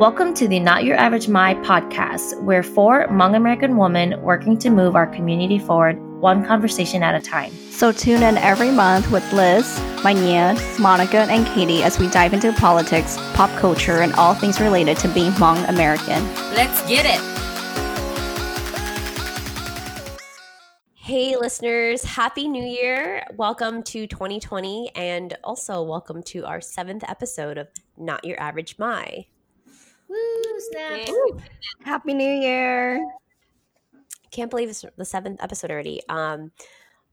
Welcome to the Not Your Average My podcast, where four Hmong American women working to move our community forward one conversation at a time. So tune in every month with Liz, Manya, Monica, and Katie as we dive into politics, pop culture, and all things related to being Hmong American. Let's get it! Hey, listeners, Happy New Year. Welcome to 2020, and also welcome to our seventh episode of Not Your Average My. Woo, snap. Happy New Year. Can't believe it's the seventh episode already. Um,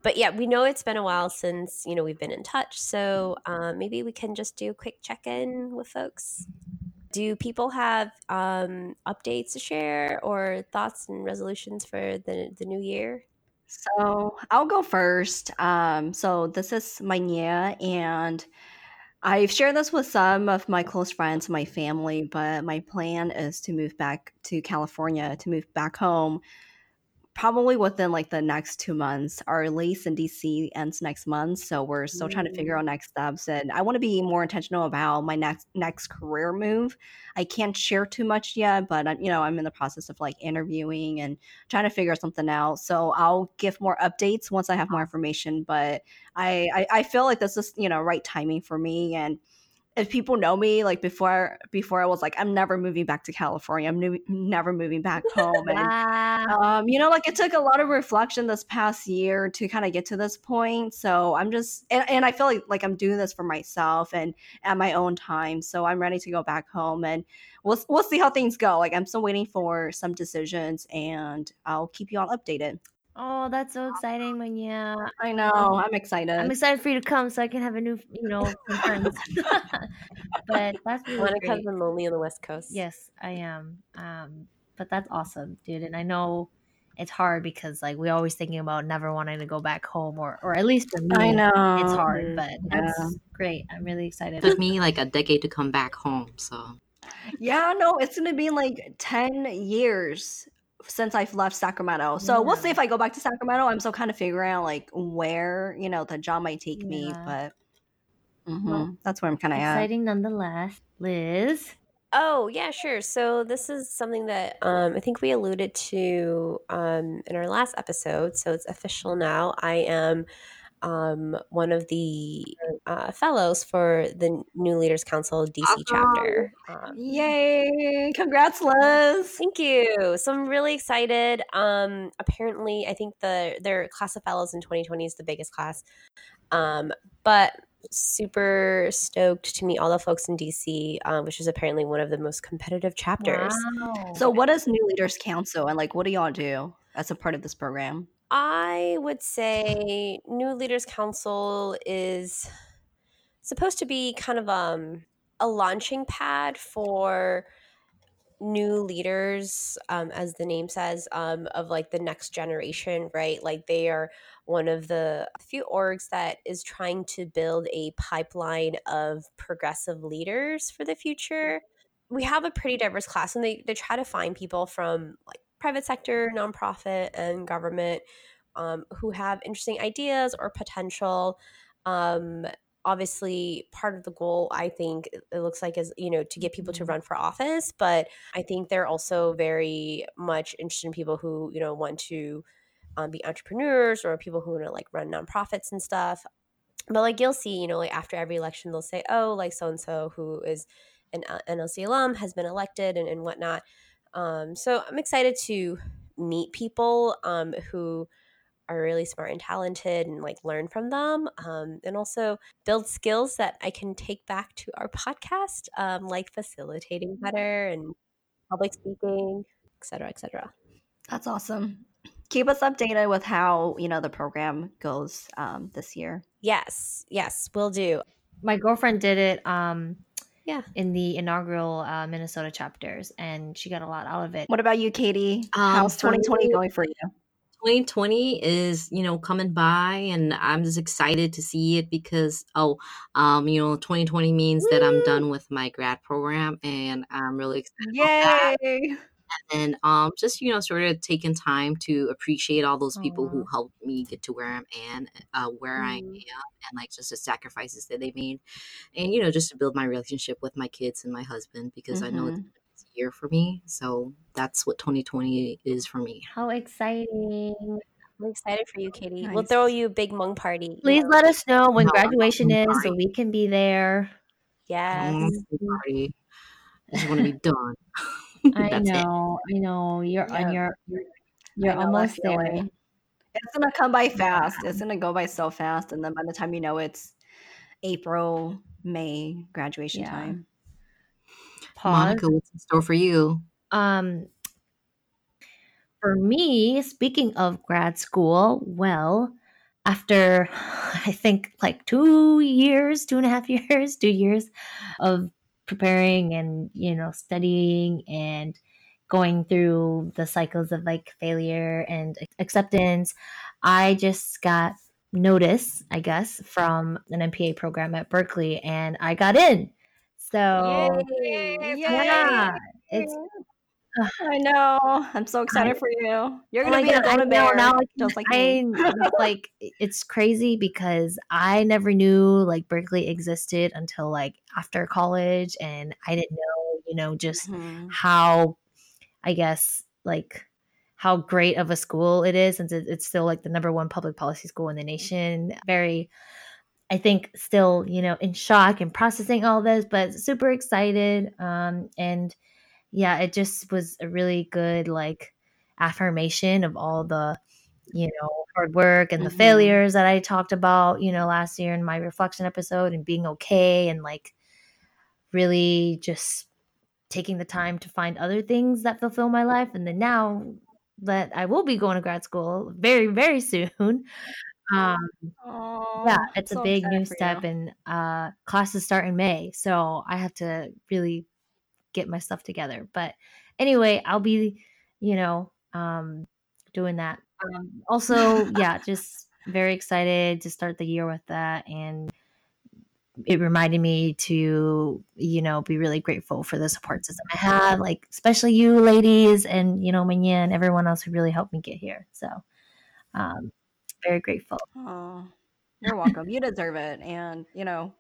but yeah, we know it's been a while since you know we've been in touch, so um, maybe we can just do a quick check in with folks. Do people have um, updates to share or thoughts and resolutions for the the new year? So I'll go first. Um, so this is Manya, and I've shared this with some of my close friends, my family, but my plan is to move back to California, to move back home probably within like the next two months. Our lease in DC ends next month, so we're still trying to figure Mm. out next steps. And I want to be more intentional about my next next career move. I can't share too much yet, but I'm, you know I'm in the process of like interviewing and trying to figure something out. So I'll give more updates once I have more information. But I I, I feel like this is you know right timing for me and if people know me like before before i was like i'm never moving back to california i'm nu- never moving back home and Wow. um, you know, like it took a lot of reflection this past year to kind of get to this point. So I'm just, and, and I feel like like I'm doing this for myself and at my own time. So I'm ready to go back home, and we'll we'll see how things go. Like I'm still waiting for some decisions, and I'll keep you all updated. Oh, that's so exciting, Manya. I know, I'm excited. I'm excited for you to come so I can have a new, you know, friends. but that's really Monica's great. been lonely on the West Coast. Yes, I am. Um, but that's awesome, dude. And I know it's hard because like we're always thinking about never wanting to go back home, or or at least for me, I know it's hard. Mhm. But that's great. I'm really excited. took me like a decade to come back home. So Yeah, no, it's gonna be like 10 years since I've left Sacramento. So we'll see if I go back to Sacramento. I'm still kind of figuring out like where, you know, the job might take me, Yeah. but mhm, Well, that's where I'm kind of at. Exciting nonetheless, Liz. Oh, yeah, sure. So this is something that um, I think we alluded to um, in our last episode. So it's official now. I am um, one of the uh, fellows for the New Leaders Council DC chapter. Um, Yay! Congrats, Liz. Thank you. So I'm really excited. Um, apparently, I think the their class of fellows in 2020 is the biggest class. Um, but super stoked to meet all the folks in DC, um, which is apparently one of the most competitive chapters. Wow. So, what is New Leaders Council, and like, what do y'all do as a part of this program? I would say New Leaders Council is supposed to be kind of um, a launching pad for new leaders, um, as the name says, um, of like the next generation, right? Like they are one of the few orgs that is trying to build a pipeline of progressive leaders for the future. We have a pretty diverse class, and they, they try to find people from like private sector, nonprofit, and government um, who have interesting ideas or potential. Um, obviously, part of the goal, I think, it looks like is you know to get people to Mhm. run for office, but I think they're also very much interested in people who you know want to um, be entrepreneurs or people who want to like run nonprofits and stuff. But like you'll see, you know, like after every election, they'll say, "Oh, like so and so who is an uh, NLC alum has been elected and, and whatnot." Um, so I'm excited to meet people um, who are really smart and talented and like learn from them um, and also build skills that I can take back to our podcast, um, like facilitating better and public speaking, et cetera, et cetera. That's awesome. Keep us updated with how you know the program goes um, this year. Yes, yes, we'll do. my girlfriend did it um Yeah. in the inaugural uh, minnesota chapters and she got a lot out of it What about you, Katie? Um, How's for 2020 me- going for you? 2020 is you know coming by, and I'm just excited to see it because oh, um, you know 2020 means that I'm done with my grad program, and I'm really excited about that. Yay! And um just you know sort of taking time to appreciate all those people who helped me get to where i'm and uh, where i am Mm. and like just the sacrifices that they made and you know just to build my relationship with my kids and my husband because i know it's a year for me. So that's what 2020 is for me. How exciting. I'm excited for you, Katie. We'll throw you a big Hmong party. Please let us know when No, graduation is so we can be there. Yes. don't want to party. I just want to be done. I That's it. know, I know. You're on Yeah. your I you're know almost there. feeling. It's gonna come by fast. It's gonna go by so fast, and then by the time you know it's April, May graduation Yeah. time. Pause. Monica, what's in store for you? Um for me, speaking of grad school, well, after I think like two years, two and a half years, two years of preparing and you know studying and going through the cycles of like failure and acceptance, I just got notice, I guess, from an MPA program at Berkeley, and I got in. So Yay. yeah, it's I know. I'm so excited for you. You're Oh gonna my be a God, I golden know, bear, now I just like I me. like it's crazy because I never knew like Berkeley existed until like after college, and I didn't know, you know, just Mhm. how I guess like how great of a school it is, since it's still like the number one public policy school in the nation. Very, I think, still you know in shock and processing all this, but super excited. Um, and yeah, it just was a really good like affirmation of all the you know hard work and the Mhm. failures that I talked about you know last year in my reflection episode and being okay and like really just taking the time to find other things that fulfill my life and then now that I will be going to grad school very very soon um Aw, yeah it's a big new step you. and uh classes start in may so i have to really get my stuff together but anyway i'll be you know um doing that um also yeah just very excited to start the year with that and it reminded me to you know be really grateful for the support system i have like especially you ladies and you know Manya and everyone else who really helped me get here so um very grateful Oh, you're welcome. You deserve it. And, you know,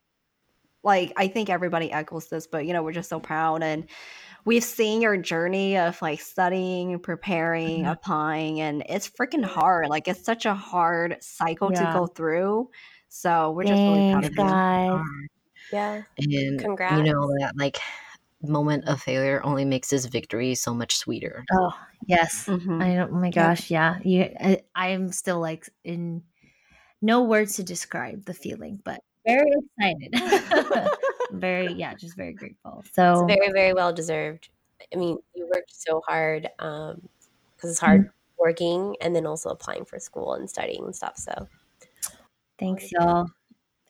like, I think everybody echoes this, but, you know, we're just so proud. And we've seen your journey of like studying, preparing, Mhm. applying, and it's freaking hard. Like, it's such a hard cycle to go through. So we're just really proud Thanks, of you. Yeah. And Congrats. you know that like moment of failure only makes this victory so much sweeter. Oh yes, Mhm. I don't. Oh my Yep. gosh, yeah. You, I, I am still like in no words to describe the feeling, but very excited. very, yeah, just very grateful. It's So very, very well deserved. I mean, you worked so hard um, because it's hard mm-hmm. working and then also applying for school and studying and stuff. So thanks, y'all.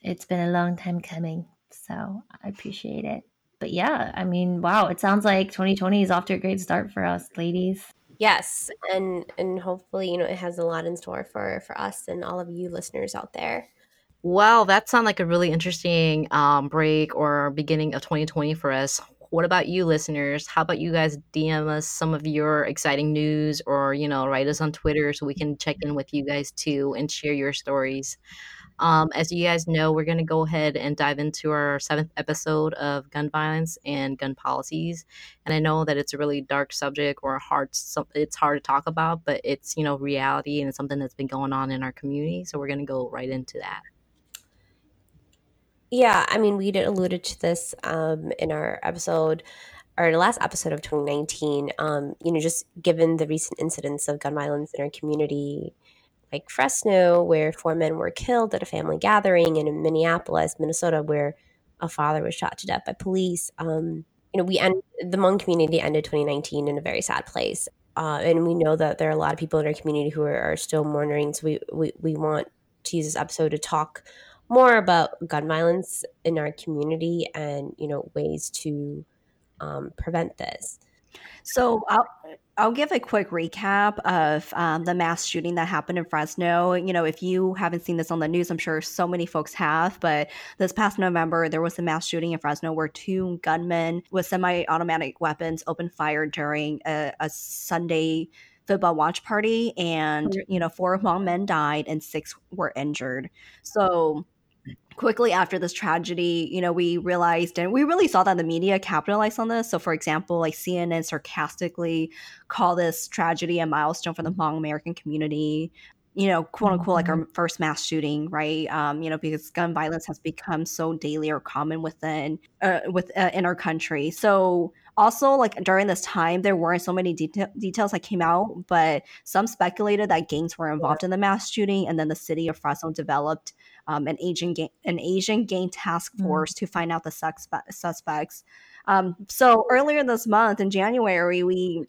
It's been a long time coming, so I appreciate it. But yeah, I mean, wow, it sounds like 2020 is off to a great start for us, ladies. yes, and and hopefully, you know, it has a lot in store for for us and all of you listeners out there. Well, that sounds like a really interesting um, break or beginning of 2020 for us. What about you, listeners? How about you guys DM us some of your exciting news or, you know, write us on Twitter so we can check in with you guys too and share your stories. Um, as you guys know, we're going to go ahead and dive into our seventh episode of gun violence and gun policies. And I know that it's a really dark subject or hard, it's hard to talk about, but it's, you know, reality and it's something that's been going on in our community. So we're going to go right into that. Yeah, I mean, we did alluded to this um, in our episode, our last episode of 2019. Um, you know, just given the recent incidents of gun violence in our community, like Fresno, where four men were killed at a family gathering, and in Minneapolis, Minnesota, where a father was shot to death by police. Um, you know, we end the Hmong community ended 2019 in a very sad place, uh, and we know that there are a lot of people in our community who are, are still mourning. So we, we we want to use this episode to talk more about gun violence in our community and you know ways to um, prevent this. So I'll I'll give a quick recap of um, the mass shooting that happened in Fresno. You know, if you haven't seen this on the news, I'm sure so many folks have. But this past November, there was a mass shooting in Fresno where two gunmen with semi-automatic weapons opened fire during a, a Sunday football watch party, and you know, four Hmong men died and six were injured. So quickly after this tragedy, you know, we realized and we really saw that the media capitalized on this. So, for example, like CNN sarcastically called this tragedy a milestone for the Hmong American community. You know, quote unquote, like our first mass shooting, right? Um, you know, because gun violence has become so daily or common within uh, with uh, in our country. So, also like during this time there weren't so many deta- details that came out but some speculated that gangs were involved in the mass shooting and then the city of fresno developed um, an asian gang an asian gang task Mm. force to find out the suspe- suspects um, so earlier this month in january we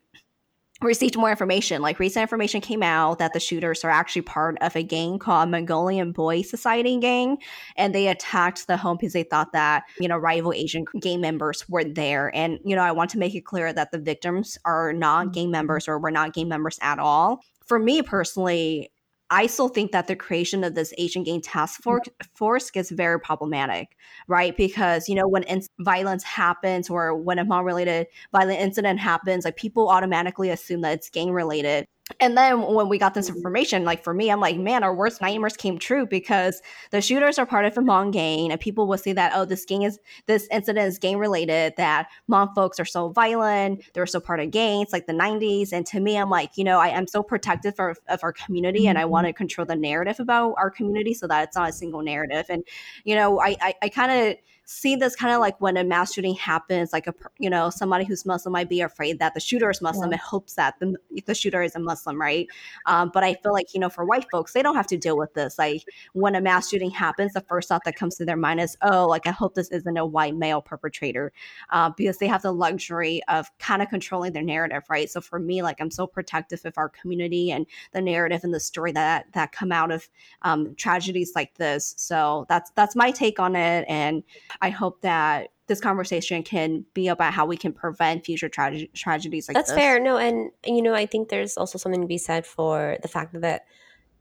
received more information. Like recent information came out that the shooters are actually part of a gang called Mongolian Boy Society gang, and they attacked the home because they thought that you know rival Asian gang members were there. And you know, I want to make it clear that the victims are not mm-hmm. gang members or were not gang members at all. For me personally. I still think that the creation of this Asian gang task mm. for- force gets very problematic, right? Because you know when in- violence happens or when a Hmong-related violent incident happens, like people automatically assume that it's gang related. And then when we got this mm-hmm. information, like for me, I'm like, man, our worst nightmares came true because the shooters are part of a Hmong gang, and people will see that, oh, this gang is this incident is gang related. That Hmong folks are so violent, they're so part of gangs, like the '90s. And to me, I'm like, you know, I am so protective of, of our community, and I mm-hmm. want to control the narrative about our community so that it's not a single narrative. And you know, I I, I kind of see this kind of like when a mass shooting happens, like a you know somebody who's Muslim might be afraid that the shooter is Muslim Yeah. and hopes that the, the shooter is a Muslim, right? Um, but I feel like you know for white folks, they don't have to deal with this. Like when a mass shooting happens, the first thought that comes to their mind is, oh, like I hope this isn't a white male perpetrator, uh, because they have the luxury of kind of controlling their narrative, right? So for me, like I'm so protective of our community and the narrative and the story that that come out of um, tragedies like this. So that's that's my take on it, and I hope that this conversation can be about how we can prevent future trage- tragedies like that. That's this. fair. No, and you know, I think there's also something to be said for the fact that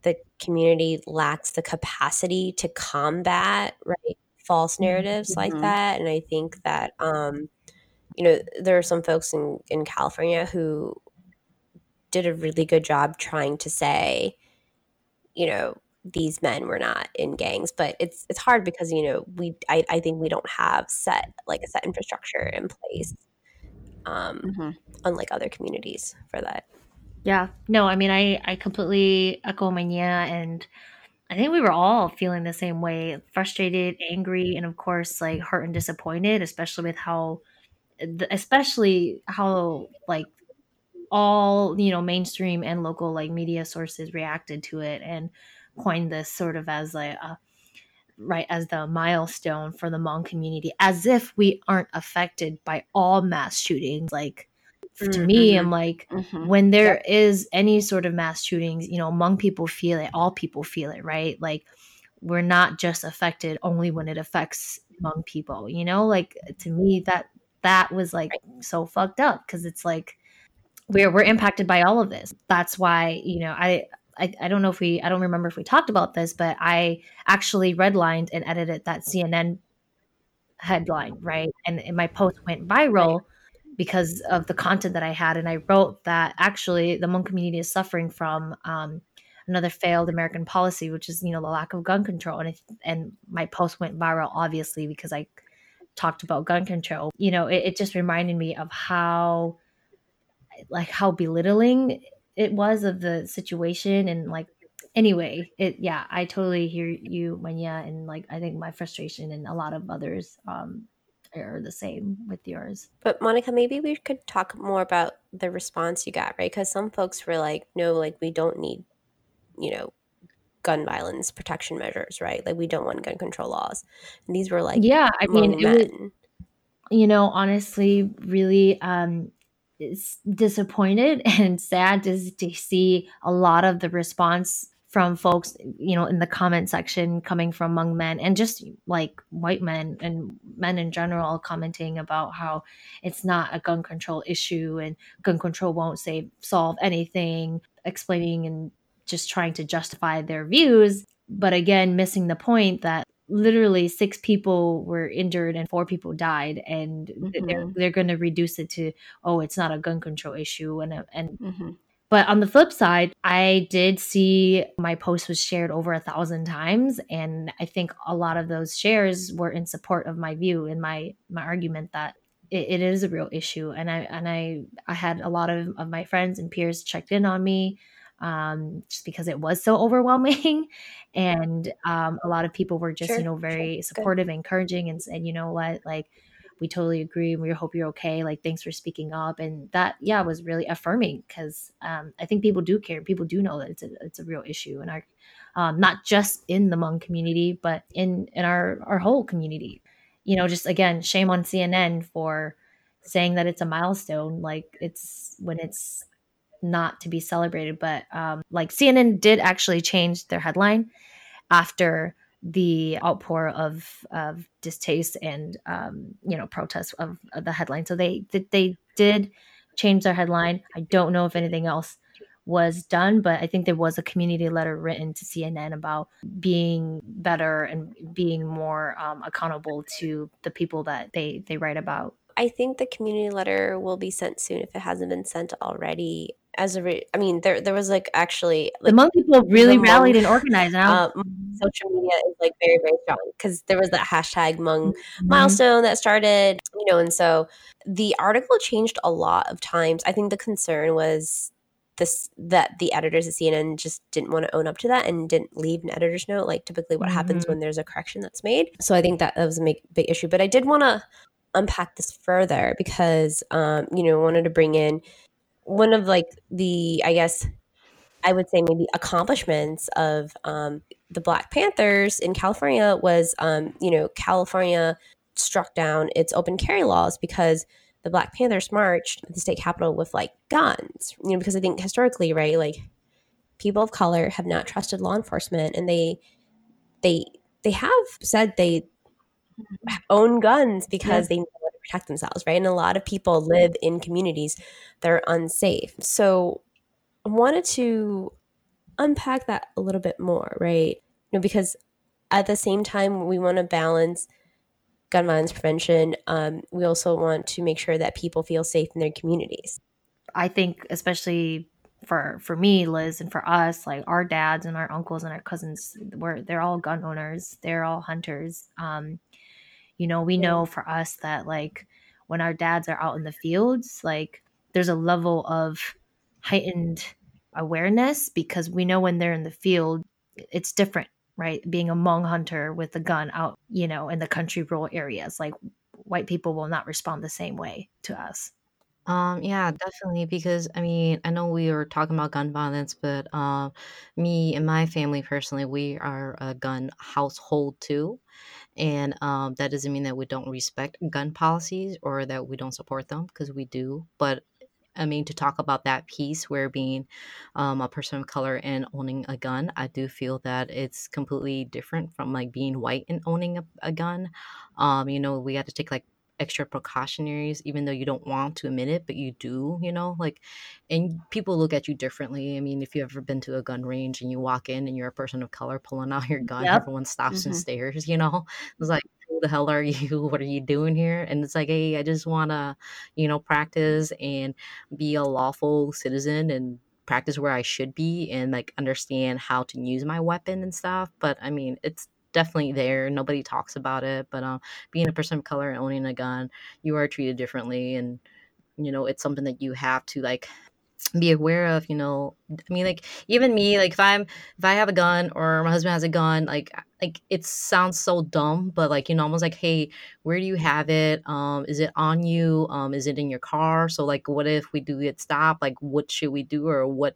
the community lacks the capacity to combat right false narratives like Mhm. that. And I think that um, you know, there are some folks in, in California who did a really good job trying to say, you know, these men were not in gangs, but it's it's hard because you know we I, I think we don't have set like a set infrastructure in place, um, Mhm. unlike other communities for that. Yeah. No, I mean, I, I completely echo Manya, and I think we were all feeling the same way frustrated, angry, and of course, like hurt and disappointed, especially with how, especially how, like, all, you know, mainstream and local, like, media sources reacted to it and coined this sort of as, a, right, as the milestone for the Hmong community, as if we aren't affected by all mass shootings. Like, to me, Mhm. I'm like, Mhm. when there is any sort of mass shootings, you know, Hmong people feel it, all people feel it, right? Like we're not just affected only when it affects Hmong people, you know? Like to me that that was like so fucked up because it's like we're we're impacted by all of this. That's why, you know, I I, I don't know if we I don't remember if we talked about this, but I actually redlined and edited that CNN headline, right? And, and my post went viral because of the content that I had. And I wrote that actually the Hmong community is suffering from um, another failed American policy, which is you know the lack of gun control. And and my post went viral obviously because I talked about gun control. You know, it, it just reminded me of how like how belittling it was of the situation and like anyway it yeah i totally hear you manya and like i think my frustration and a lot of others um are the same with yours But Monica, maybe we could talk more about the response you got, right? Because some folks were like, "No, like we don't need, you know, gun violence protection measures, right? Like we don't want gun control laws." And these were like, yeah i mean was, you know honestly really um disappointed and sad to, to see a lot of the response from folks you know in the comment section coming from Hmong men and just like white men and men in general commenting about how it's not a gun control issue and gun control won't save solve anything explaining and just trying to justify their views. But again missing the point that literally six people were injured and four people died and they're Mhm. they're going to reduce it to oh it's not a gun control issue and and Mhm. But on the flip side, I did see my post was shared over a thousand times, and I think a lot of those shares were in support of my view and my my argument that it, it is a real issue. And I and I I had a lot of, of my friends and peers checked in on me um, just because it was so overwhelming. And um, a lot of people were just, Sure, you know, very sure. Good. supportive, encouraging, and said, you know what, like we totally agree and we hope you're okay. Like thanks for speaking up. And that yeah was really affirming because um, i think people do care. People do know that it's a, it's a real issue in our um, not just in the Hmong community but in in our our whole community. You know just again shame on cnn for saying that it's a milestone. Like it's when it's not to be celebrated but um, like cnn did actually change their headline after the outpour of of distaste and um, you know protests of, of the headline. So they they did change their headline. I don't know if anything else was done, but I think there was a community letter written to CNN about being better and being more um, accountable to the people that they they write about. I think the community letter will be sent soon if it hasn't been sent already. As a, re- I mean, there there was like actually the Hmong people really rallied Hmong- and organized. Now, uh, social media is like very very strong because there was that hashtag Hmong Mm-hmm. milestone that started, you know, and so the article changed a lot of times. I think the concern was this that the editors at CNN just didn't want to own up to that and didn't leave an editor's note, like typically what happens Mhm. when there's a correction that's made. So I think that, that was a big, big issue. But I did want to unpack this further because um, you know, I wanted to bring in one of like the I guess I would say maybe accomplishments of um, the Black Panthers in California was, um, you know, California struck down its open carry laws because the Black Panthers marched at the state capitol with like guns. You know, because I think historically, right, like people of color have not trusted law enforcement, and they they they have said they own guns because they know protect themselves, right? And a lot of people live in communities that are unsafe. So I wanted to unpack that a little bit more, right? You know, because at the same time we want to balance gun violence prevention, um, we also want to make sure that people feel safe in their communities. I think especially for for me, Liz, and for us, like our dads and our uncles and our cousins, were they're all gun owners. They're all hunters. Um, you know, we know for us that like when our dads are out in the fields, like there's a level of heightened awareness because we know when they're in the field, it's different, right? Being a Hmong hunter with a gun out, you know, in the country rural areas, like white people will not respond the same way to us. Um, yeah, definitely. Because I mean, I know we were talking about gun violence, but um, me and my family personally, we are a gun household too, and um, that doesn't mean that we don't respect gun policies or that we don't support them because we do. But I mean, to talk about that piece where being um, a person of color and owning a gun, I do feel that it's completely different from like being white and owning a, a gun. Um, you know, we had to take like extra precautionaries even though you don't want to admit it but you do you know like and people look at you differently. I mean if you've ever been to a gun range and you walk in and you're a person of color pulling out your gun Yep. everyone stops and Mhm. stares you know? It's like who the hell are you? What are you doing here? And it's like hey i just want to you know practice and be a lawful citizen and practice where i should be and like understand how to use my weapon and stuff. But i mean it's definitely there nobody talks about it but um being a person of color and owning a gun you are treated differently and you know it's something that you have to like be aware of you know i mean like even me like if i'm if i have a gun or my husband has a gun like like it sounds so dumb but like you know almost like hey where do you have it? Um is it on you? Um is it in your car? So like what if we do get stopped? Like what should we do or what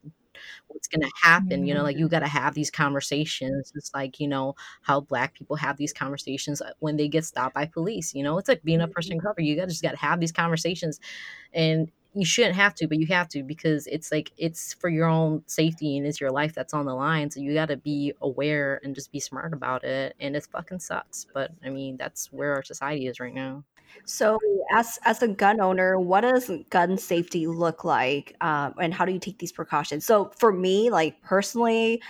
what's going to happen you know like you got to have these conversations it's like you know how black people have these conversations uh, when they get stopped by police you know it's like being a person of color you got to just got to have these conversations and you shouldn't have to but you have to because it's like it's for your own safety and it's your life that's on the line so you got to be aware and just be smart about it and it fucking sucks but i mean that's where our society is right now So, as as a gun owner, what does gun safety look like, um, and how do you take these precautions? So, for me, like personally,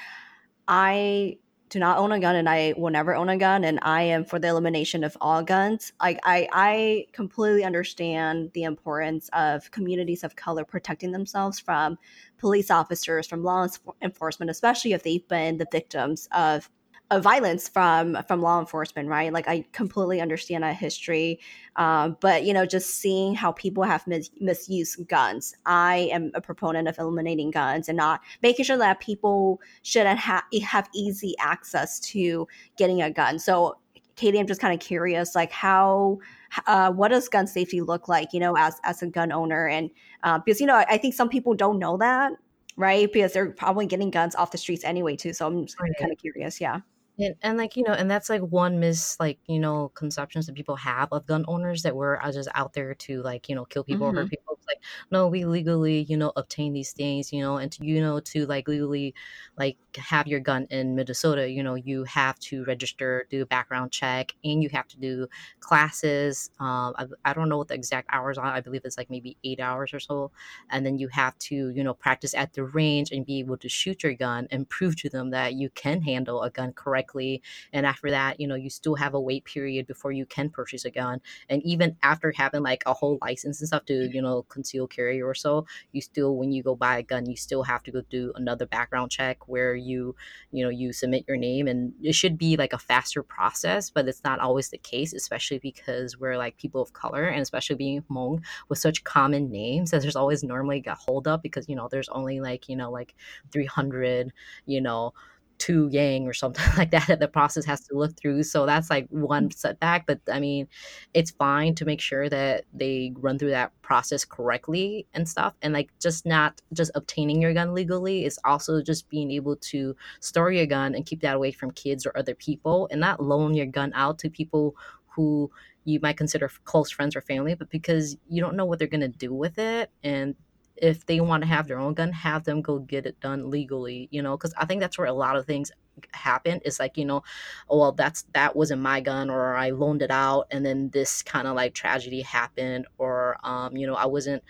I do not own a gun and I will never own a gun and I am for the elimination of all guns. Like I I completely understand the importance of communities of color protecting themselves from police officers, from law enforcement, especially if they've been the victims of of violence from from law enforcement right? Like i completely understand that history uh, but you know just seeing how people have mis- misused guns. I am a proponent of eliminating guns and not making sure that people shouldn't ha- have easy access to getting a gun. So katie i'm just kind of curious like how uh, what does gun safety look like you know as as a gun owner? And uh, because you know I, I think some people don't know that right? Because they're probably getting guns off the streets anyway too so i'm right. kind of curious yeah and, and like you know and that's like one mis like you know conceptions that people have of gun owners that we're just out there to like you know kill people mm-hmm. or hurt people it's like no we legally you know obtain these things you know and to, you know to like legally like have your gun in minnesota you know you have to register do a background check and you have to do classes um I, I don't know what the exact hours are i believe it's like maybe eight hours or so and then you have to you know practice at the range and be able to shoot your gun and prove to them that you can handle a gun correctly correctly. And after that, you know, you still have a wait period before you can purchase a gun. And even after having like a whole license and stuff to, mm-hmm. you know, conceal carry or so, you still, when you go buy a gun, you still have to go do another background check where you, you know, you submit your name. And it should be like a faster process, but it's not always the case, especially because we're like people of color and especially being Hmong with such common names that there's always normally a hold up because, you know, there's only like, you know, like 300, you know, to Yang or something like that that the process has to look through. So that's like one mm. setback. But I mean, it's fine to make sure that they run through that process correctly and stuff. And like just not just obtaining your gun legally is also just being able to store your gun and keep that away from kids or other people and not loan your gun out to people who you might consider close friends or family, but because you don't know what they're going to do with it. And if they want to have their own gun, have them go get it done legally, you know, because I think that's where a lot of things happen. It's like, you know, oh, well, that's that wasn't my gun, or I loaned it out, and then this kind of like tragedy happened, or, um, you know, I wasn't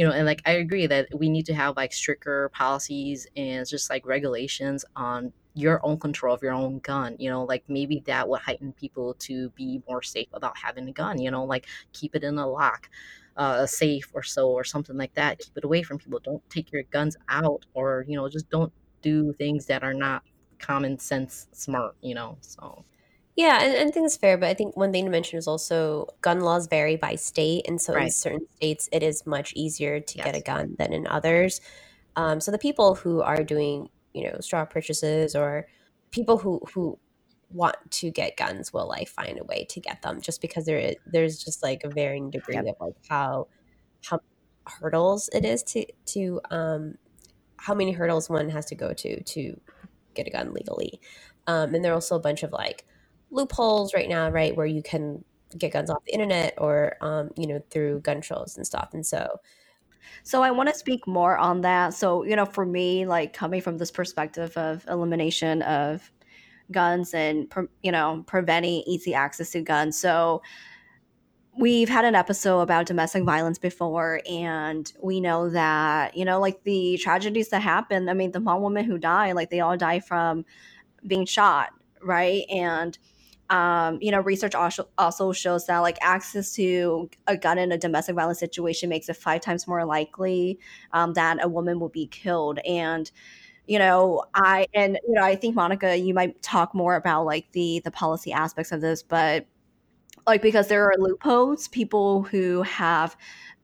you know and like i agree that we need to have like stricter policies and just like regulations on your own control of your own gun you know like maybe that would heighten people to be more safe about having a gun you know like keep it in a lock uh, a safe or so or something like that. Keep it away from people. Don't take your guns out or, you know, just don't do things that are not common sense smart, you know. So yeah, and, and I think it's fair, but I think one thing to mention is also gun laws vary by state, and so right. in certain states it is much easier to yes. get a gun than in others. Um, so the people who are doing, you know, straw purchases or people who who want to get guns will like find a way to get them just because there is, there's just like a varying degree yep. of like how how hurdles it is to to um how many hurdles one has to go to to get a gun legally um and there are also a bunch of like loopholes right now right where you can get guns off the internet or um you know through gun shows and stuff and so so I want to speak more on that. So, you know, for me, like coming from this perspective of elimination of guns and you know preventing easy access to guns so we've had an episode about domestic violence before and we know that you know like the tragedies that happen i mean the Hmong woman who died like they all die from being shot right and um, you know research also, also shows that like access to a gun in a domestic violence situation makes it five times more likely um, that a woman will be killed. And you know i and you know i think monica you might talk more about like the the policy aspects of this but like because there are loopholes people who have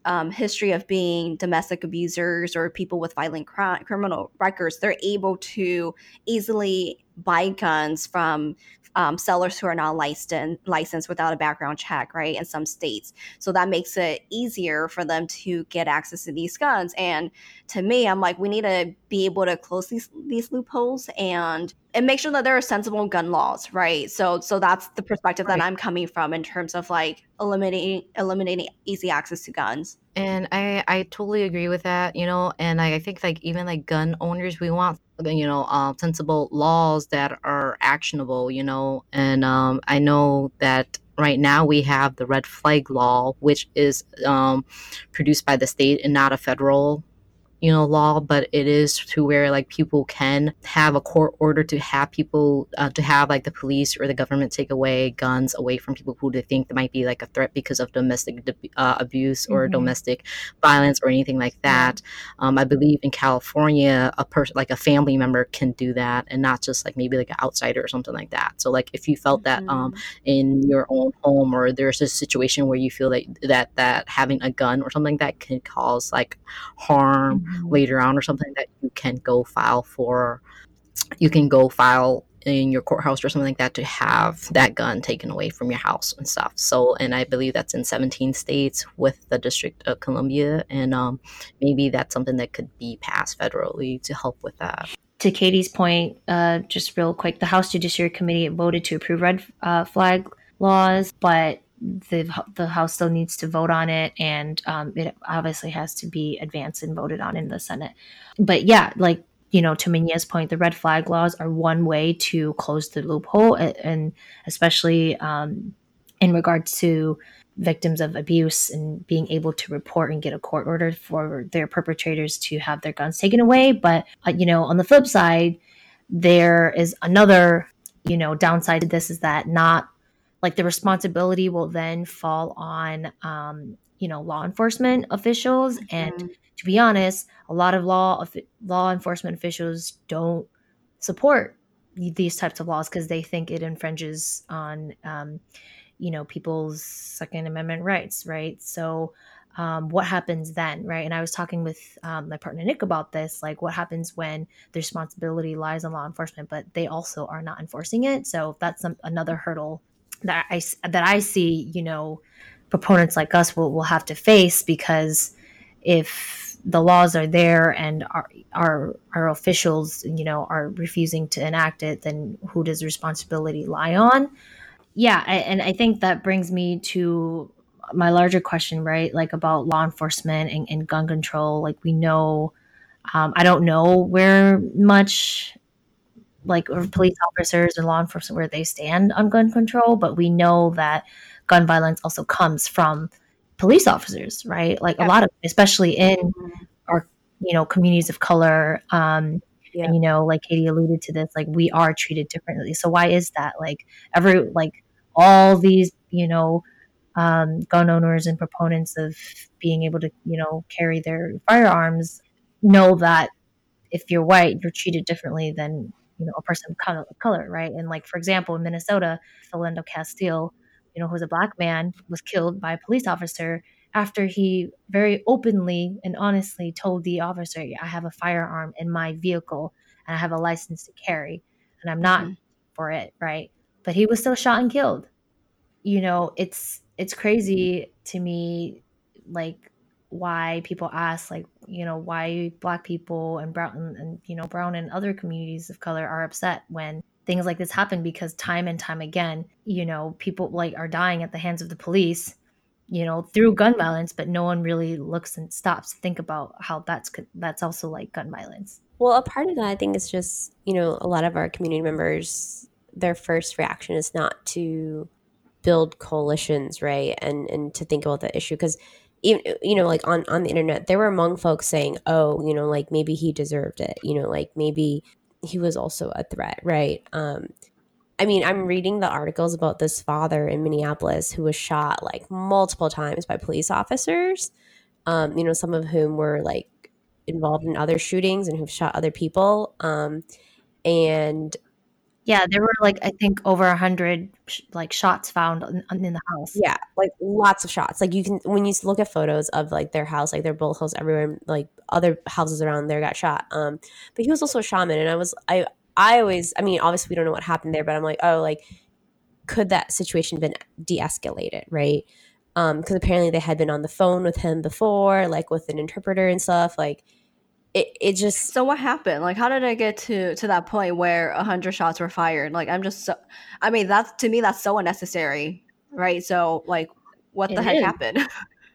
um, history of being domestic abusers or people with violent crime, criminal records they're able to easily buy guns from um, sellers who are not licensed licensed without a background check, right? In some states, so that makes it easier for them to get access to these guns. And to me, I'm like, we need to be able to close these these loopholes and and make sure that there are sensible gun laws, right? So so that's the perspective right. that I'm coming from in terms of like eliminating eliminating easy access to guns. And I I totally agree with that, you know, and I, I think like even like gun owners, we want you know uh, sensible laws that are actionable, you know, and um, I know that right now we have the red flag law, which is um, produced by the state and not a federal you know law but it is to where like people can have a court order to have people uh, to have like the police or the government take away guns away from people who they think might be like a threat because of domestic uh, abuse or mm-hmm. domestic violence or anything like that yeah. um, i believe in california a person like a family member can do that and not just like maybe like an outsider or something like that so like if you felt that um, mm-hmm. in your own home or there's a situation where you feel that that that having a gun or something like that can cause like harm mm-hmm. Later on or something that you can go file for you can go file in your courthouse or something like that to have that gun taken away from your house and stuff. So, and I believe that's in 17 states with the District of Columbia, and um, maybe that's something that could be passed federally to help with that. To Katie's point, uh, just real quick, the House Judiciary Committee voted to approve red uh, flag laws, but the the House still needs to vote on it, and um, it obviously has to be advanced and voted on in the Senate. But yeah, like you know, to Manya's point, the red flag laws are one way to close the loophole, and especially um, in regards to victims of abuse and being able to report and get a court order for their perpetrators to have their guns taken away. But uh, you know, on the flip side, there is another you know downside to this is that not like the responsibility will then fall on um, you know law enforcement officials. Mm-hmm. and to be honest a lot of law law enforcement officials don't support these types of laws because they think it infringes on um, you know people's second amendment rights right? So um, what happens then right? And i was talking with um, my partner nick about this like what happens when the responsibility lies on law enforcement but they also are not enforcing it. So that's some, another hurdle that I that I see, you know, proponents like us will will have to face because if the laws are there and our our our officials, you know, are refusing to enact it, then who does responsibility lie on? Yeah, I, and I think that brings me to my larger question, right? Like about law enforcement and, and gun control. Like we know, um, I don't know where much like police officers and law enforcement where they stand on gun control, but we know that gun violence also comes from police officers, right? Like yeah. a lot of, especially in mm-hmm. our, you know, communities of color. Um, yeah. And, you know, like Katie alluded to this, like we are treated differently. So why is that? Like every, like all these, you know, um, gun owners and proponents of being able to, you know, carry their firearms know that if you're white, you're treated differently than you know a person of color, color, right? And like for example, in Minnesota, Philando Castile, you know, who's a black man, was killed by a police officer after he very openly and honestly told the officer, "I have a firearm in my vehicle and I have a license to carry, and I'm not mm-hmm. for it," right? But he was still shot and killed. You know, it's it's crazy to me, like why people ask like you know why black people and brown and you know brown and other communities of color are upset when things like this happen because time and time again you know people like are dying at the hands of the police you know through gun violence but no one really looks and stops to think about how that's that's also like gun violence. Well a part of that i think is just you know a lot of our community members their first reaction is not to build coalitions right? And and to think about the issue because you know like on on the internet there were Hmong folks saying oh you know like maybe he deserved it you know like maybe he was also a threat right? Um i mean i'm reading the articles about this father in minneapolis who was shot like multiple times by police officers um you know some of whom were like involved in other shootings and who've shot other people um and yeah, there were like I think over a hundred sh- like shots found in, in, the house. Yeah, like lots of shots. Like you can when you look at photos of like their house, like their bullet holes everywhere, like other houses around there got shot. Um, but he was also a shaman, and I was I I always I mean obviously we don't know what happened there, but I'm like oh like could that situation been de-escalated right? Um, because apparently they had been on the phone with him before, like with an interpreter and stuff, like it, it just so what happened like how did i get to to that point where a 100 shots were fired like i'm just so i mean that's to me that's so unnecessary right so like what the heck is. happened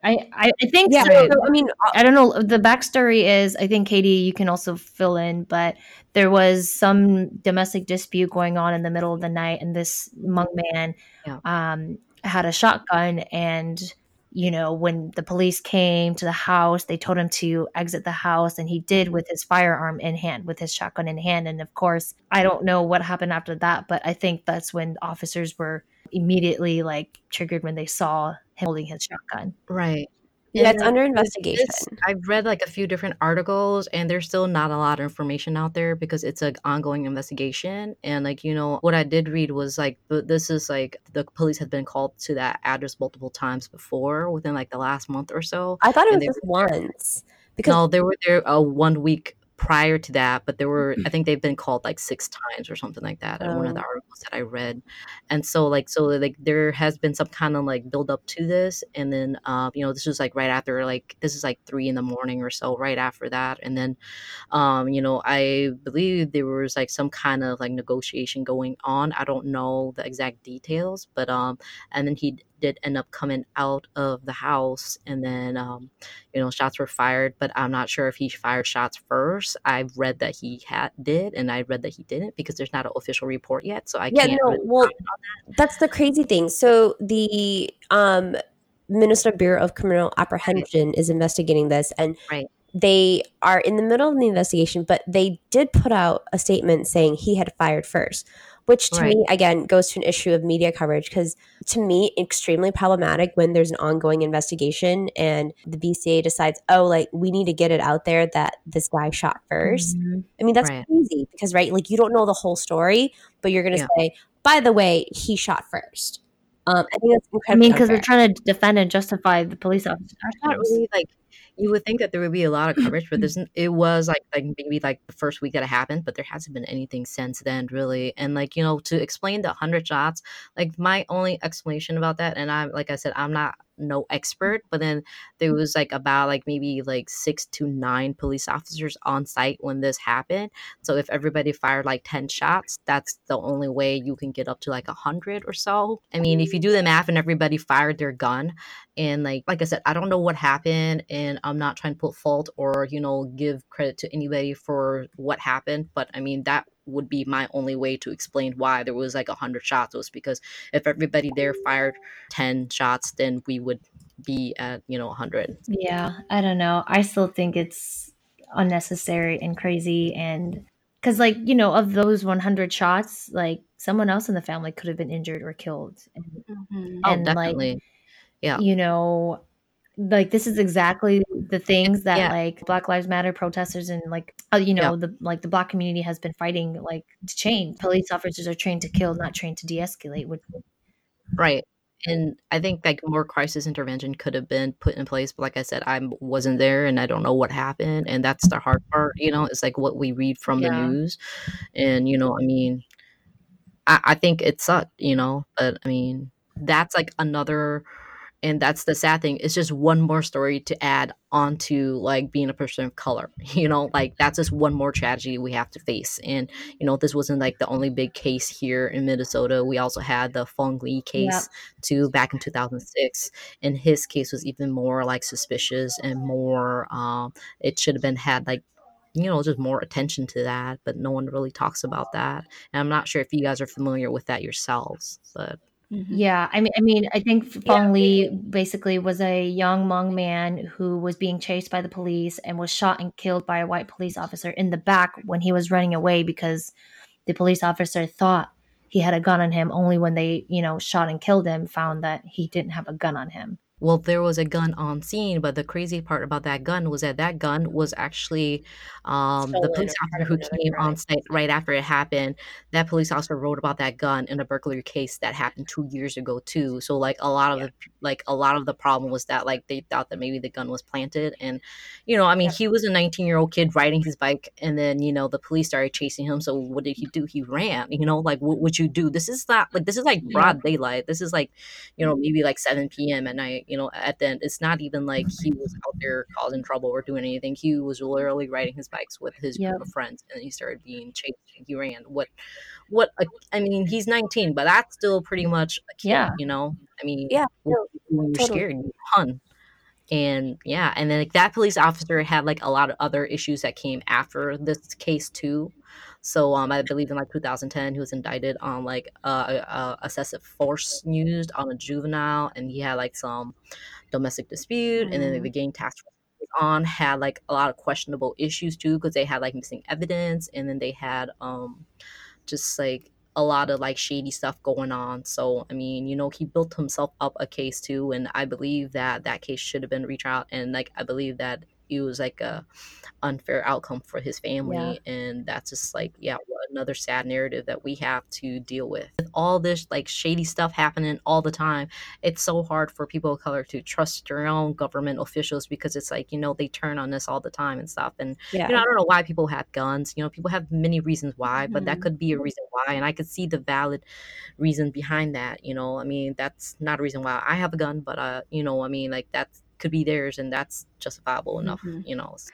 I, I, think yeah, so. I mean, I don't know. The backstory is, I think Katie, you can also fill in, but there was some domestic dispute going on in the middle of the night, and this Hmong man yeah. um, had a shotgun, and you know, when the police came to the house, they told him to exit the house, and he did with his firearm in hand, with his shotgun in hand. And of course, I don't know what happened after that, but I think that's when officers were immediately like triggered when they saw him holding his shotgun. Right. Yeah, And it's under investigation. this, I've read like a few different articles, and there's still not a lot of information out there because it's an ongoing investigation. And like you know, what I did read was like this is like the police had been called to that address multiple times before within like the last month or so, I thought it was just once because no, they were there a one week prior to that, but there were I think they've been called like six times or something like that in one of the um, articles that I read. And so like so like there has been some kind of like build up to this, and then um you know this was like right after like this is like three in the morning or so right after that, and then um you know I believe there was like some kind of like negotiation going on. I don't know the exact details, but um and then he did end up coming out of the house and then um you know shots were fired but i'm not sure if he fired shots first. I've read that he had did and i read that he didn't because there's not an official report yet so i yeah, can't no, really well, that. that's the crazy thing. So the um, Minnesota Bureau of Criminal right Apprehension is investigating this, and right. they are in the middle of the investigation, but they did put out a statement saying he had fired first, which to right me, again, goes to an issue of media coverage because to me, extremely problematic when there's an ongoing investigation and the BCA decides, oh, like we need to get it out there that this guy shot 1st Mhm. I mean, that's right crazy because, right, like you don't know the whole story, but you're going to yeah say, by the way, he shot first. Um, I think that's I mean, because they're trying to defend and justify the police officer. There's not really like you would think that there would be a lot of coverage, but there's it was like like maybe like the first week that it happened, but there hasn't been anything since then really. And like you know to explain the hundred shots, like my only explanation about that, and I'm like I said, I'm not no mm-hmm. expert, but then there was like about like maybe like six to nine police officers on site when this happened. So if everybody fired like ten shots, that's the only way you can get up to like a hundred or so. I mean, if you mm-hmm. do the math and everybody fired their gun, and like like i said i don't know what happened and i'm not trying to put fault or you know give credit to anybody for what happened but i mean that would be my only way to explain why there was like a hundred shots was because if everybody there fired 10 shots then we would be at you know 100 Yeah, I don't know. I still think it's unnecessary and crazy. And because, like, you know, of those 100 shots, like, someone else in the family could have been injured or killed. And, Mhm. oh and like, definitely yeah you know, like, this is exactly the things that, yeah like, Black Lives Matter protesters and, like, uh, you yeah know, the like the Black community has been fighting, like, to change. Police officers are trained to kill, not trained to de escalate. Which, right and i think like more crisis intervention could have been put in place but like i said i wasn't there and i don't know what happened and that's the hard part you know it's like what we read from the news and you know i mean I, I think it sucked, you know, but I mean, that's like another, and that's the sad thing. It's just one more story to add onto like being a person of color, you know, like that's just one more tragedy we have to face. And, you know, this wasn't like the only big case here in Minnesota. We also had the Fong Lee case too back in 2006. And his case was even more like suspicious and more, um, it should have been had like you know, just more attention to that, but no one really talks about that. And I'm not sure if you guys are familiar with that yourselves, but Mhm. Yeah, I mean, I mean, I think Yeah, Fong Lee basically was a young Hmong man who was being chased by the police and was shot and killed by a white police officer in the back when he was running away because the police officer thought he had a gun on him. Only when they, you know, shot and killed him, found that he didn't have a gun on him. Well, there was a gun on scene, but the crazy part about that gun was that that gun was actually um, the police officer who came on site right after it happened. That police officer wrote about that gun in a burglary case that happened two years ago too. So like a lot of Yeah. the like a lot of the problem was that like they thought that maybe the gun was planted, and you know, I mean, Yeah. he was a 19 year old kid riding his bike, and then you know the police started chasing him. So what did he do? He ran. You know, like what would you do? This is not like this is like broad daylight. This is like you know maybe like 7 p.m. at night. You know, at the end, it's not even like mm-hmm. he was out there causing trouble or doing anything. He was literally riding his bikes with his Yep. group of friends, and he started being chased. and He ran. What? What? A, I mean, he's 19, but that's still pretty much a kid. Yeah. You know, I mean, Yeah, what no, do you do when you're totally. scared? You run. and yeah and then like, that police officer had like a lot of other issues that came after this case too so um i believe in like 2010 he was indicted on like uh, uh excessive force used on a juvenile and he had like some domestic dispute mm. and then the gang task on had like a lot of questionable issues too because they had like missing evidence and then they had um just like a lot of like shady stuff going on. So, I mean, you know, he built himself up a case too. And I believe that that case should have been retried. And like, I believe that it was like a unfair outcome for his family yeah. and that's just like yeah another sad narrative that we have to deal with with all this like shady stuff happening all the time it's so hard for people of color to trust their own government officials because it's like you know they turn on us all the time and stuff and yeah. you know i don't know why people have guns you know people have many reasons why but mm-hmm. that could be a reason why and i could see the valid reason behind that you know i mean that's not a reason why i have a gun but uh you know i mean like that's could be theirs and that's justifiable enough mm-hmm. you know so.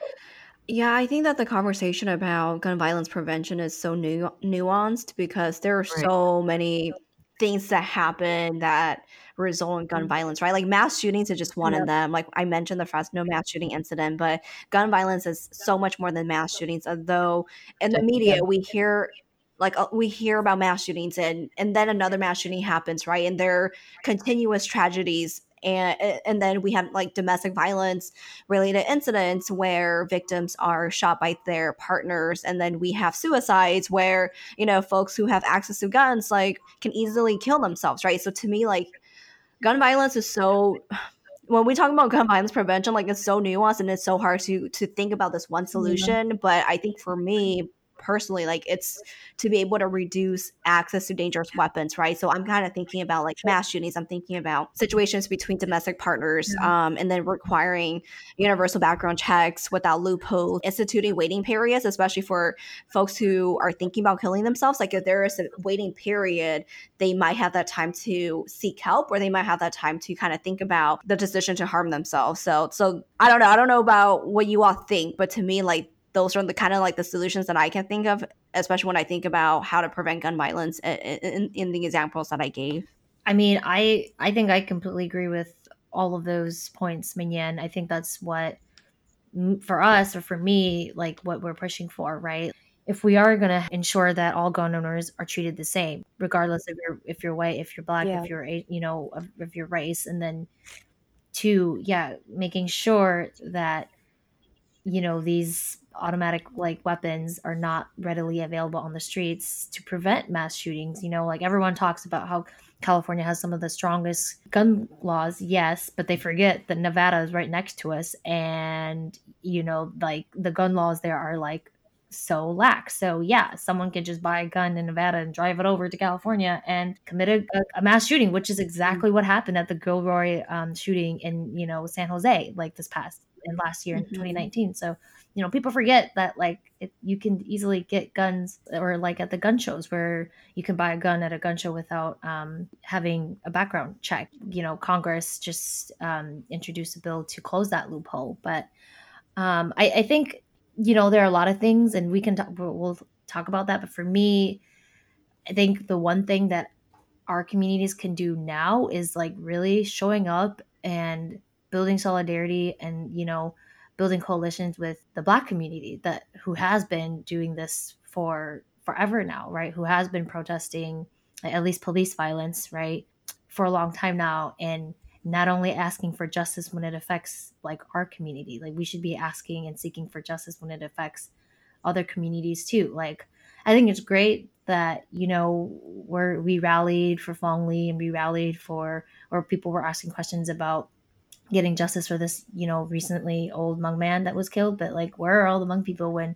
yeah i think that the conversation about gun violence prevention is so nu- nuanced because there are right. so many things that happen that result in gun mm-hmm. violence right like mass shootings is just one of them like i mentioned the fresno mass shooting incident but gun violence is so much more than mass shootings although in the media we hear like uh, we hear about mass shootings and and then another mass shooting happens right and there are continuous tragedies and and then we have like domestic violence related incidents where victims are shot by their partners and then we have suicides where you know folks who have access to guns like can easily kill themselves right so to me like gun violence is so when we talk about gun violence prevention like it's so nuanced and it's so hard to to think about this one solution yeah. but i think for me personally like it's to be able to reduce access to dangerous weapons right? So i'm kind of thinking about like mass shootings. I'm thinking about situations between domestic partners um, and then requiring universal background checks without loopholes instituting waiting periods especially for folks who are thinking about killing themselves. Like if there is a waiting period they might have that time to seek help or they might have that time to kind of think about the decision to harm themselves. So so i don't know i don't know about what you all think but to me like those are the kind of like the solutions that I can think of, especially when I think about how to prevent gun violence in, in, in the examples that I gave. I mean, I I think I completely agree with all of those points, Manya. I think that's what for us or for me, like what we're pushing for, right? If we are going to ensure that all gun owners are treated the same, regardless of your if you're white, if you're black, yeah. if you're you know of, of your race, and then two, yeah, making sure that you know these automatic like weapons are not readily available on the streets to prevent mass shootings you know like everyone talks about how california has some of the strongest gun laws yes but they forget that nevada is right next to us and you know like the gun laws there are like so lax so yeah someone can just buy a gun in nevada and drive it over to california and commit a, a mass shooting which is exactly mm-hmm. what happened at the gilroy um, shooting in you know san jose like this past in last year in mm-hmm. 2019 so you know people forget that like it, you can easily get guns or like at the gun shows where you can buy a gun at a gun show without um, having a background check. You know congress just um, introduced a bill to close that loophole. But um, I, I, think you know there are a lot of things and we can talk we'll talk about that. But for me i think the one thing that our communities can do now is like really showing up and building solidarity and you know building coalitions with the black community that who has been doing this for forever now right? Who has been protesting at least police violence right for a long time now and not only asking for justice when it affects like our community like we should be asking and seeking for justice when it affects other communities too. Like i think it's great that you know we're we rallied for Fong Lee and we rallied for or people were asking questions about getting justice for this, you know, recently old Hmong man that was killed. But like, where are all the Hmong people when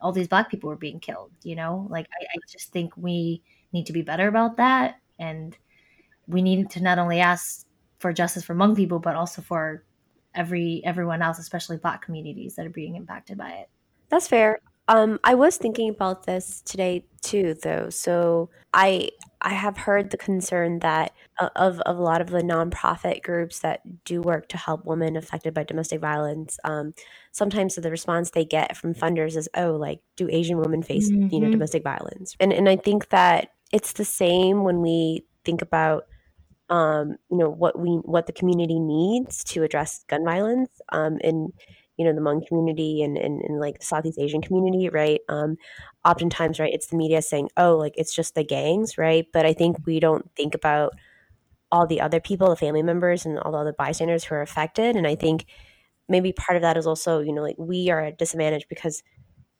all these black people were being killed? You know, like I, I just think we need to be better about that, and we need to not only ask for justice for Hmong people, but also for every everyone else, especially black communities that are being impacted by it. That's fair. Um, I was thinking about this today too, though. So I I have heard the concern that uh, of, of a lot of the nonprofit groups that do work to help women affected by domestic violence. Um, sometimes the response they get from funders is, "Oh, like do Asian women face mm-hmm. you know mm-hmm. domestic violence?" And and I think that it's the same when we think about um, you know what we what the community needs to address gun violence um, in you know the Hmong community and in like the Southeast Asian community, right? Um, oftentimes, right, it's the media saying, "Oh, like it's just the gangs," right? But I think we don't think about all the other people, the family members, and all the other bystanders who are affected. And I think maybe part of that is also, you know, like we are at disadvantage because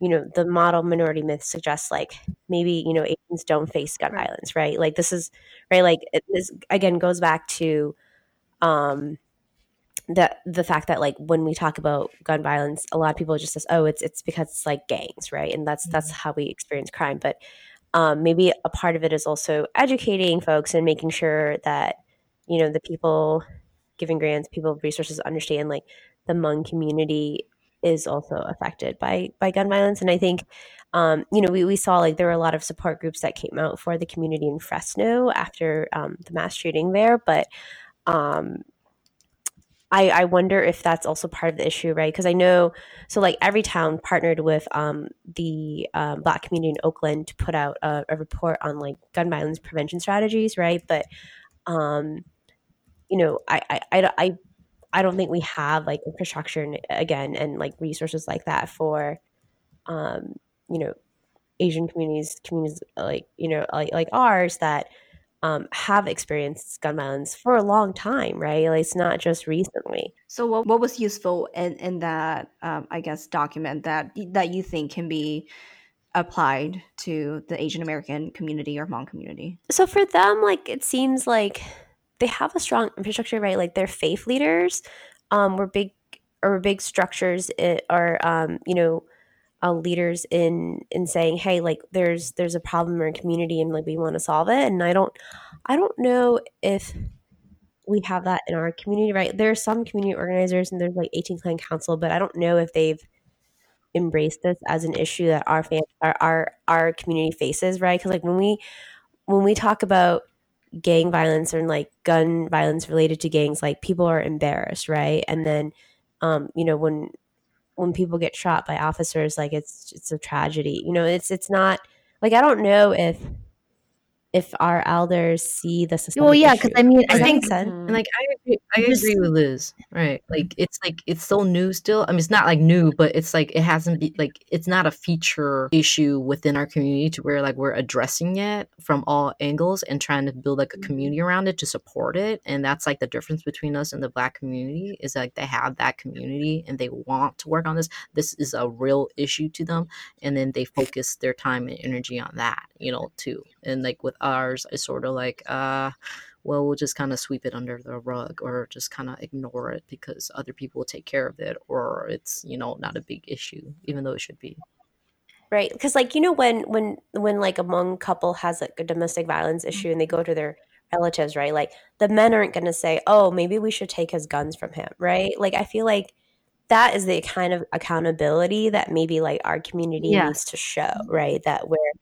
you know the model minority myth suggests like maybe you know asians don't face gun right. violence right like this is right like it, this again goes back to um the the fact that like when we talk about gun violence a lot of people just says oh it's it's because it's like gangs right? And that's mm-hmm. that's how we experience crime. But um, maybe a part of it is also educating folks and making sure that you know the people giving grants people resources understand like the Hmong community is also affected by by gun violence. And i think um, you know we, we saw like there were a lot of support groups that came out for the community in fresno after um, the mass shooting there. But um, I, I wonder if that's also part of the issue, right? Because I know, so like Everytown partnered with um, the um, Black community in Oakland to put out a, a, report on like gun violence prevention strategies, right? But, um, you know, I, I, I, I I don't think we have like infrastructure and, again and like resources like that for, um, you know, Asian communities, communities like you know like like ours that um, have experienced gun violence for a long time, right? Like it's not just recently. So, what, what was useful in in that um, I guess document that that you think can be applied to the Asian American community or Hmong community? So for them, like it seems like they have a strong infrastructure, right? Like their faith leaders um, were big or big structures it, are um, you know uh, leaders in in saying hey like there's there's a problem in our community and like we want to solve it. And i don't i don't know if we have that in our community right? There are some community organizers and there's like 18 clan council but i don't know if they've embraced this as an issue that our fam- our, our our community faces right? Because like when we when we talk about gang violence and like gun violence related to gangs like people are embarrassed right? And then um you know when when people get shot by officers like it's it's a tragedy you know it's it's not like i don't know if if our elders see the system. Well, yeah, because I mean, I think, and mm, like I agree, I agree with Liz, right? Mm. Like it's like it's so new still. I mean, it's not like new, but it's like it hasn't be, like it's not a feature issue within our community to where like we're addressing it from all angles and trying to build like a mm-hmm. community around it to support it. And that's like the difference between us and the Black community is like they have that community and they want to work on this. This is a real issue to them, and then they focus their time and energy on that, you know, too. And like with ours it's sort of like uh well we'll just kind of sweep it under the rug or just kind of ignore it because other people will take care of it or it's you know not a big issue even though it should be right because like you know when when when like a Hmong couple has like a domestic violence mm. issue and they go to their relatives right like the men aren't going to say oh maybe we should take his guns from him right like i feel like that is the kind of accountability that maybe like our community yeah. needs to show right that where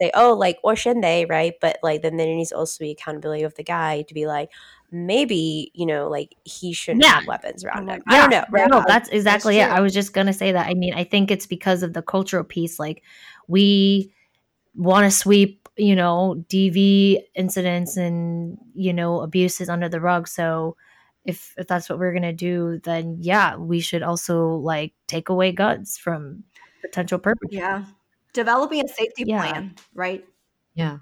say, oh, like, or shouldn't they, right? But like, then there needs also be accountability of the guy to be like, maybe, you know, like he shouldn't yeah. have weapons around mm-hmm. him. Yeah. I don't know. Right? No, that's exactly that's it. I was just going to say that. I mean, I think it's because of the cultural piece. Like, we want to sweep, you know, DV incidents and, you know, abuses under the rug. So, if if that's what we're gonna do, then yeah, we should also like take away guns from potential perpetrators. Yeah, developing a safety yeah. plan, right? Yeah.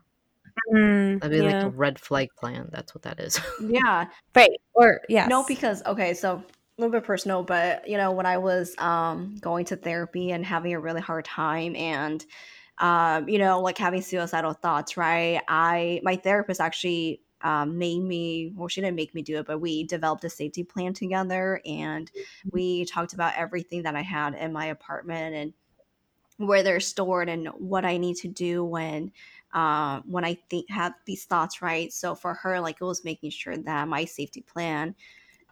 Mm, That'd be yeah. like a red flag plan. That's what that is. yeah. Right. Or yeah. No, because okay, so a little bit personal, but you know, when I was um going to therapy and having a really hard time and um, you know, like having suicidal thoughts, right? I my therapist actually um, made me well she didn't make me do it but we developed a safety plan together and mm-hmm. we talked about everything that i had in my apartment and where they're stored and what I need to do when uh, when I think have these thoughts, right? So for her, like it was making sure that my safety plan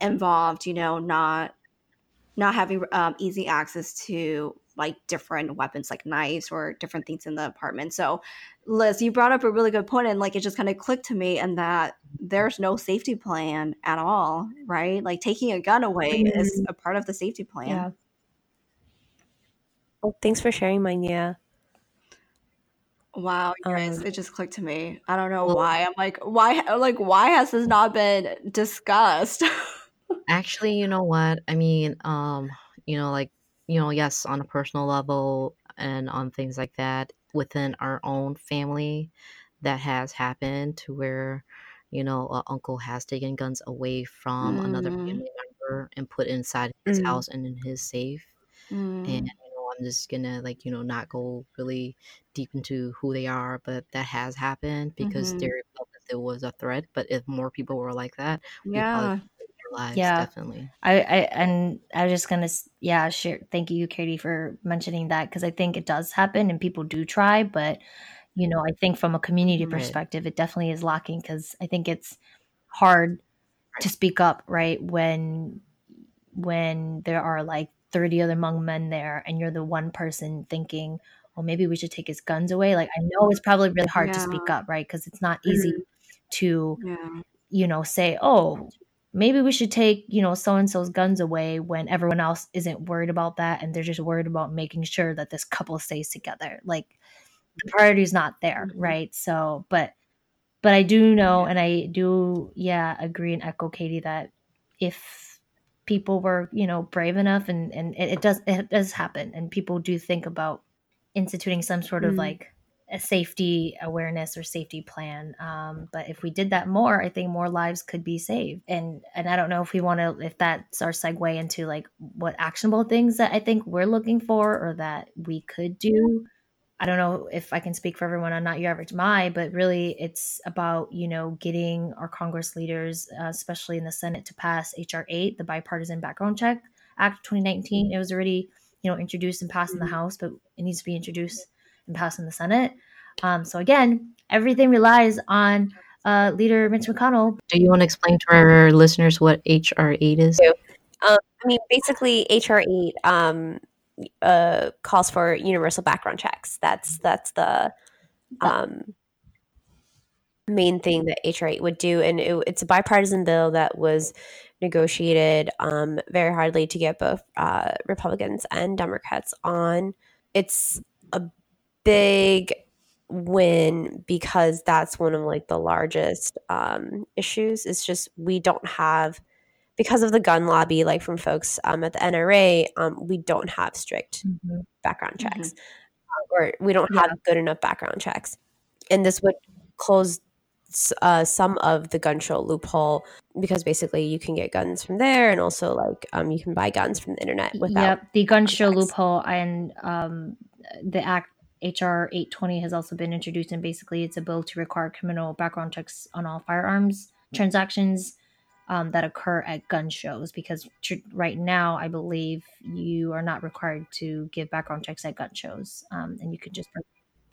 involved, you know, not not having um, easy access to like different weapons like knives or different things in the apartment. So Liz, you brought up a really good point and like it just kind of clicked to me and that there's no safety plan at all, right? Like taking a gun away mm-hmm. is a part of the safety plan. Yeah. Thanks for sharing, Manya. Wow, guys, Um, it just clicked to me. I don't know Well, why. I'm like, why? Like, why has this not been discussed? actually, you know what? I mean, um, you know, like, you know, yes, on a personal level and on things like that within our own family, that has happened to where, you know, a uncle has taken guns away from another mm, family member and put inside his mm, house and in his safe. And, mm, I'm just gonna like, you know, not go really deep into who they are, but that has happened because hmm felt that there was a threat. But if more people were like that, Yeah. would save their lives, Yeah. definitely. I, I and I was just gonna yeah share thank you Katie for mentioning that because I think it does happen and people do try but you know I think from a community Right. perspective it definitely is lacking because I think it's hard to speak up right when when there are like 30 other Hmong men there and you're the one person thinking well maybe we should take his guns away like I know it's probably really hard to speak up right because it's not easy mhm, to Yeah. you know, say, oh, maybe we should take, you know, so and so's guns away when everyone else isn't worried about that and they're just worried about making sure that this couple stays together. Like the priority's not there, hmm right? So, but but I do know Yeah. and I do yeah, agree and echo Katie that if people were, you know, brave enough and and it, it does it does happen. And people do think about instituting some sort of mm. like a safety awareness or safety plan. Um, but if we did that more i think more lives could be saved. And and i don't know if we want to if that's our segue into like what actionable things that i think we're looking for or that we could do i don't know if i can speak for everyone on not your average my but really it's about you know getting our congress leaders uh, especially in the senate to pass hr 8 the bipartisan background check act 2019 it was already you know introduced and passed in the Mhm. house but it needs to be introduced and passed in the senate um, so again everything relies on uh, leader mitch mcconnell Do you want to explain to our listeners what HR8 is? Um, I mean, basically, HR eight um, uh, calls for universal background checks. That's that's the um, main thing that HR eight would do, and it, it's a bipartisan bill that was negotiated um, very hardly to get both uh, Republicans and Democrats on. It's a big win because that's one of like the largest um, issues. It's just we don't have because of the gun lobby, like from folks um, at the NRA, um, we don't have strict background hmm checks, or we don't Yeah. have good enough background checks, and this would close uh, some of the gun show loophole because basically you can get guns from there, and also like um, you can buy guns from the internet without. Yep, the gun show checks. loophole and um, the act HR 820 has also been introduced, and basically it's a bill to require criminal background checks on all firearms transactions um, that occur at gun shows. Because tr- right now, I believe you are not required to give background checks at gun shows, um, and you could just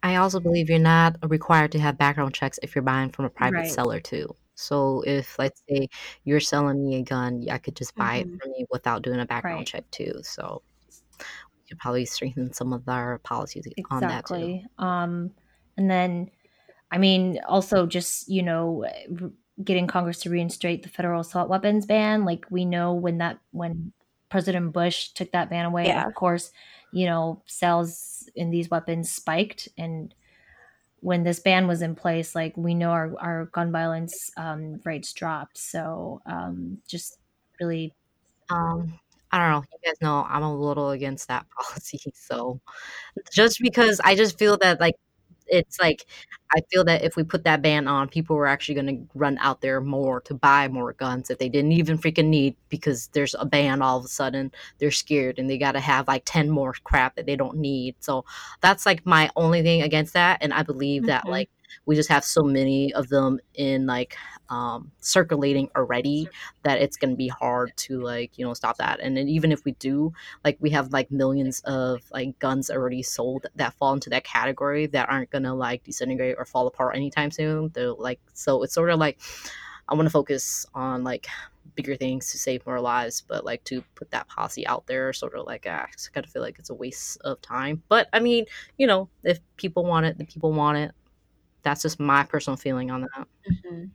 I also believe you're not required to have background checks if you're buying from a private Right. seller too. So if let's say you're selling me a gun, I could just buy Mhm. it from you without doing a background Right. check too. So we could probably strengthen some of our policies on that too. exactly. Um, and then, I mean, also just you know, getting Congress to reinstate the federal assault weapons ban. Like we know when that when President Bush took that ban away, Yeah. of course, you know, sales in these weapons spiked, and when this ban was in place, like we know our our gun violence um, rates dropped. So um, just really, Um, I don't know. You guys know I'm a little against that policy. So just because I just feel that like it's like I feel that if we put that ban on, people were actually going to run out there more to buy more guns that they didn't even freaking need because there's a ban all of a sudden. They're scared and they got to have like 10 more crap that they don't need. So that's like my only thing against that. And I believe that Mhm. like we just have so many of them in like um, circulating already that it's going to be hard to like, you know, stop that. And then even if we do, like we have like millions of like guns already sold that fall into that category that aren't gonna like disintegrate or fall apart anytime soon. They're like so it's sort of like I want to focus on like bigger things to save more lives, but like to put that policy out there, sort of like ah, I kind of feel like it's a waste of time. But I mean, you know, if people want it, the people want it. That's just my personal feeling on that. Mhm.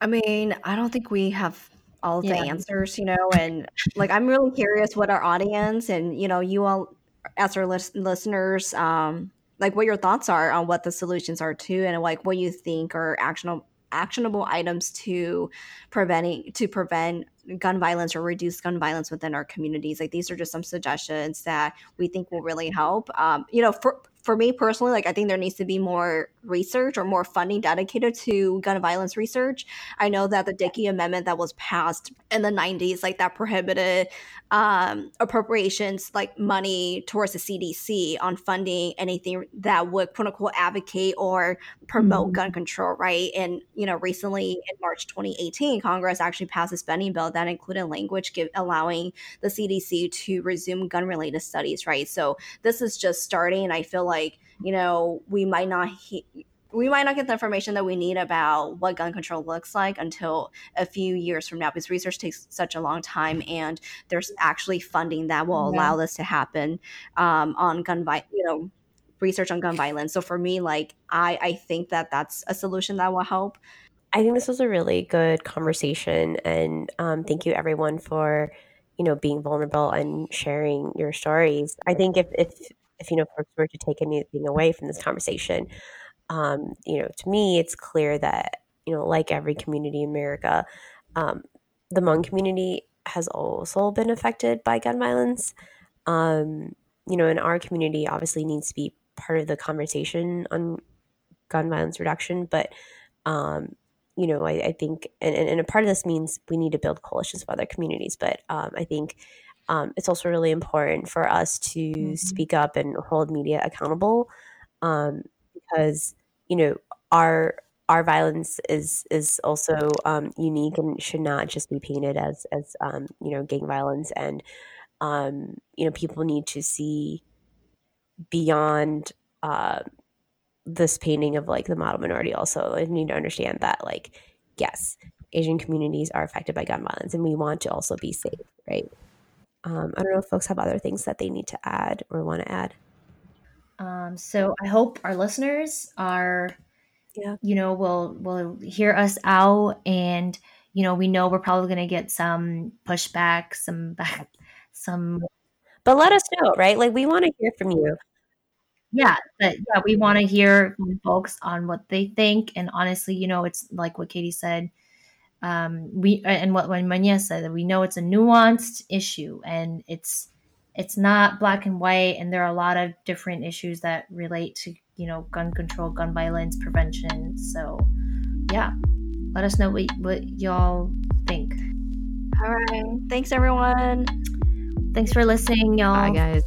I mean, I don't think we have all of the answers, you know, and like I'm really curious what our audience and you know you all as our lis- listeners, um, like what your thoughts are on what the solutions are too, and like what you think are actionable actionable items to preventing to prevent gun violence or reduce gun violence within our communities. Like these are just some suggestions that we think will really help. Um, you know, for for me personally, like I think there needs to be more research or more funding dedicated to gun violence research. I know that the Dickey Amendment that was passed in the 90s, like that prohibited um, appropriations, like money towards the CDC on funding anything that would quote unquote advocate or promote mm-hmm. gun control, right? And, you know, recently in March 2018, Congress actually passed a spending bill that included language give, allowing the CDC to resume gun related studies, right? So this is just starting. I feel like you know we might not he- we might not get the information that we need about what gun control looks like until a few years from now because research takes such a long time and there's actually funding that will yeah. allow this to happen um, on gun vi- you know research on gun violence. So for me like i i think that that's a solution that will help. I think this was a really good conversation and um, thank you everyone for you know being vulnerable and sharing your stories. I think if if if you know folks were to take anything away from this conversation, um, you know, to me, it's clear that you know, like every community in America, um, the Hmong community has also been affected by gun violence. Um, you know, in our community, obviously needs to be part of the conversation on gun violence reduction, but um, you know, I, I think, and, and, a part of this means we need to build coalitions with other communities. But um, I think um, it's also really important for us to mm-hmm. speak up and hold media accountable um, because you know our our violence is is also um, unique and should not just be painted as as um, you know gang violence and um, you know people need to see beyond uh, this painting of like the model minority also they need to understand that like yes asian communities are affected by gun violence and we want to also be safe right um, I don't know if folks have other things that they need to add or want to add. Um, so I hope our listeners are, yeah, you know, will will hear us out, and you know, we know we're probably going to get some pushback, some back, some. But let us know, right? Like we want to hear from you. Yeah, but yeah, we want to hear from folks on what they think, and honestly, you know, it's like what Katie said um, we and what when Manya said that we know it's a nuanced issue and it's it's not black and white and there are a lot of different issues that relate to you know gun control gun violence prevention. So yeah let us know what, what y'all think. All right. Thanks everyone. Thanks for listening y'all. Bye guys